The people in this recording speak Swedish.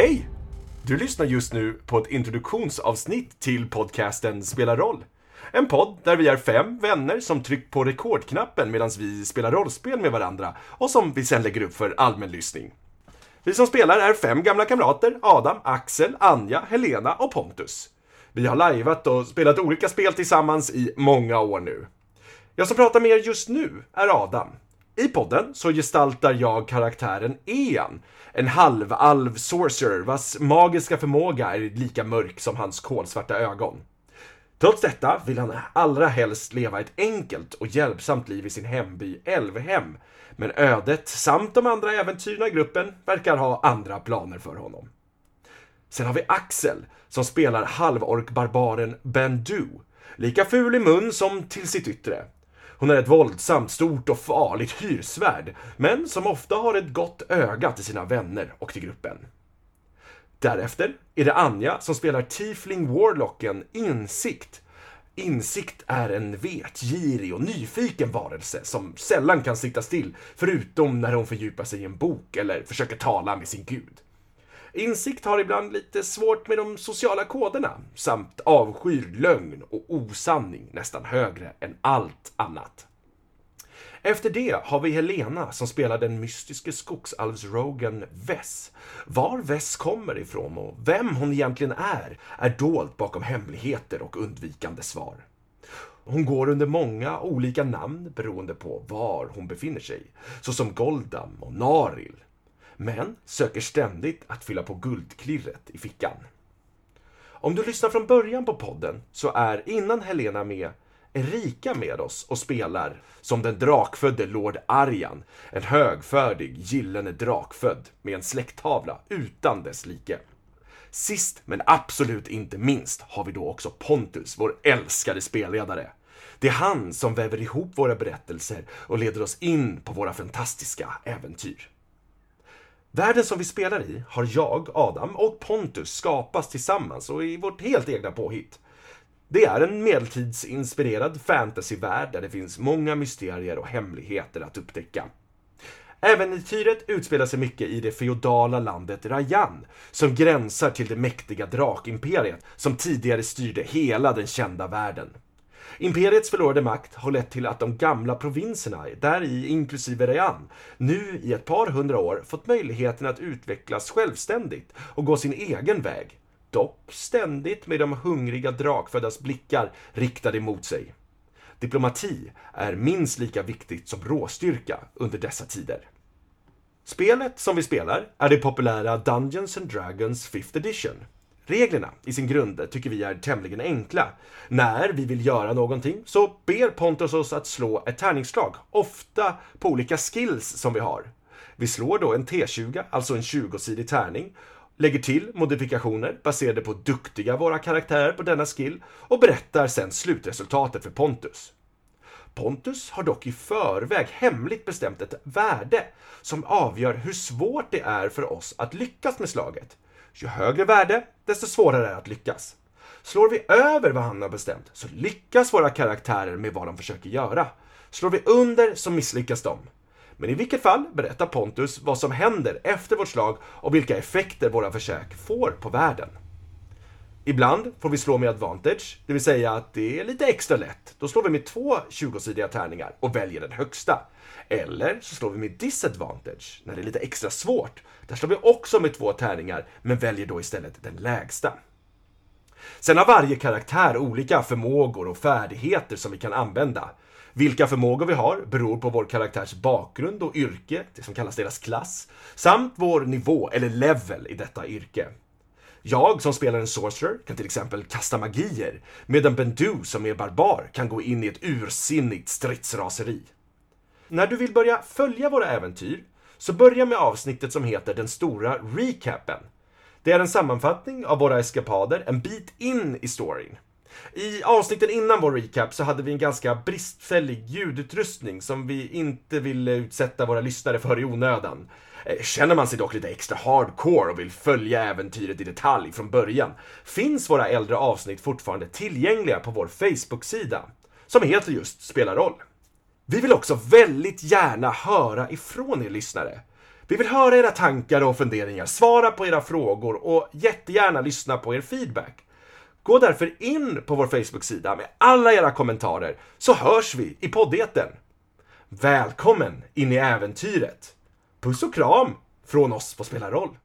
Hej! Du lyssnar just nu på ett introduktionsavsnitt till podcasten Spela roll. En podd där vi är fem vänner som tryckt på rekordknappen medan vi spelar rollspel med varandra och som vi sen lägger upp för allmän lyssning. Vi som spelar är fem gamla kamrater, Adam, Axel, Anja, Helena och Pontus. Vi har lajvat och spelat olika spel tillsammans i många år nu. Jag som pratar med er just nu är Adam. I podden så gestaltar jag karaktären Ean. en halvalv sorcerer vars magiska förmåga är lika mörk som hans kolsvarta ögon. Trots detta vill han allra helst leva ett enkelt och hjälpsamt liv i sin hemby Älvhem. Men ödet samt de andra äventyrna i gruppen verkar ha andra planer för honom. Sen har vi Axel som spelar halvorkbarbaren Bendu. Lika ful i mun som till sitt yttre. Hon är ett våldsamt, stort och farligt hyrsvärd, men som ofta har ett gott öga till sina vänner och till gruppen. Därefter är det Anja som spelar Tiefling Warlocken Insikt. Insikt är en vetgirig och nyfiken varelse som sällan kan sitta still, förutom när hon fördjupar sig i en bok eller försöker tala med sin gud. Insikt har ibland lite svårt med de sociala koderna, samt avskyr lögn och osanning nästan högre än allt annat. Efter det har vi Helena som spelar den mystiske skogsalvsrogen Vess. Var Vess kommer ifrån och vem hon egentligen är, är dolt bakom hemligheter och undvikande svar. Hon går under många olika namn beroende på var hon befinner sig, såsom Goldam och Naril. Men söker ständigt att fylla på guldklirret i fickan. Om du lyssnar från början på podden så är innan Helena med Erika med oss och spelar som den drakfödde Lord Arjan, en högfärdig gyllene drakfödd med en släkttavla utan dess like. Sist men absolut inte minst har vi då också Pontus, vår älskade spelledare. Det är han som väver ihop våra berättelser och leder oss in på våra fantastiska äventyr. Världen som vi spelar i har jag, Adam och Pontus skapats tillsammans och i vårt helt egna påhitt. Det är en medeltidsinspirerad fantasyvärld där det finns många mysterier och hemligheter att upptäcka. Äventyret utspelar sig mycket i det feodala landet Rajan, som gränsar till det mäktiga drakimperiet som tidigare styrde hela den kända världen. Imperiets förlorade makt har lett till att de gamla provinserna, där i inklusive Rayan, nu i ett par hundra år fått möjligheten att utvecklas självständigt och gå sin egen väg. Dock ständigt med de hungriga drakföddas blickar riktade mot sig. Diplomati är minst lika viktigt som råstyrka under dessa tider. Spelet som vi spelar är det populära Dungeons and Dragons 5th edition. Reglerna i sin grund tycker vi är tämligen enkla. När vi vill göra någonting så ber Pontus oss att slå ett tärningsslag, ofta på olika skills som vi har. Vi slår då en T20, alltså en 20-sidig tärning, lägger till modifikationer baserade på duktiga våra karaktärer på denna skill och berättar sen slutresultatet för Pontus. Pontus har dock i förväg hemligt bestämt ett värde som avgör hur svårt det är för oss att lyckas med slaget. Ju högre värde, desto svårare är det att lyckas. Slår vi över vad han har bestämt så lyckas våra karaktärer med vad de försöker göra. Slår vi under så misslyckas de. Men i vilket fall berättar Pontus vad som händer efter vårt slag och vilka effekter våra försök får på världen. Ibland får vi slå med advantage, det vill säga att det är lite extra lätt. Då slår vi med två 20-sidiga tärningar och väljer den högsta. Eller så slår vi med disadvantage, när det är lite extra svårt. Där slår vi också med två tärningar, men väljer då istället den lägsta. Sen har varje karaktär olika förmågor och färdigheter som vi kan använda. Vilka förmågor vi har beror på vår karaktärs bakgrund och yrke, det som kallas deras klass, samt vår nivå eller level i detta yrke. Jag som spelar en sorcerer kan till exempel kasta magier, medan Bendu som är barbar kan gå in i ett ursinnigt stridsraseri. När du vill börja följa våra äventyr, så börja med avsnittet som heter Den stora recapen. Det är en sammanfattning av våra eskapader en bit in i storyn. I avsnitten innan vår recap så hade vi en ganska bristfällig ljudutrustning som vi inte ville utsätta våra lyssnare för i onödan. Eh, känner man sig dock lite extra hardcore och vill följa äventyret i detalj från början finns våra äldre avsnitt fortfarande tillgängliga på vår Facebook-sida som heter just Spela roll. Vi vill också väldigt gärna höra ifrån er lyssnare. Vi vill höra era tankar och funderingar, svara på era frågor och jättegärna lyssna på er feedback. Gå därför in på vår Facebook-sida med alla era kommentarer så hörs vi i poddeten. Välkommen in i äventyret! Puss och kram från oss på Spelarroll!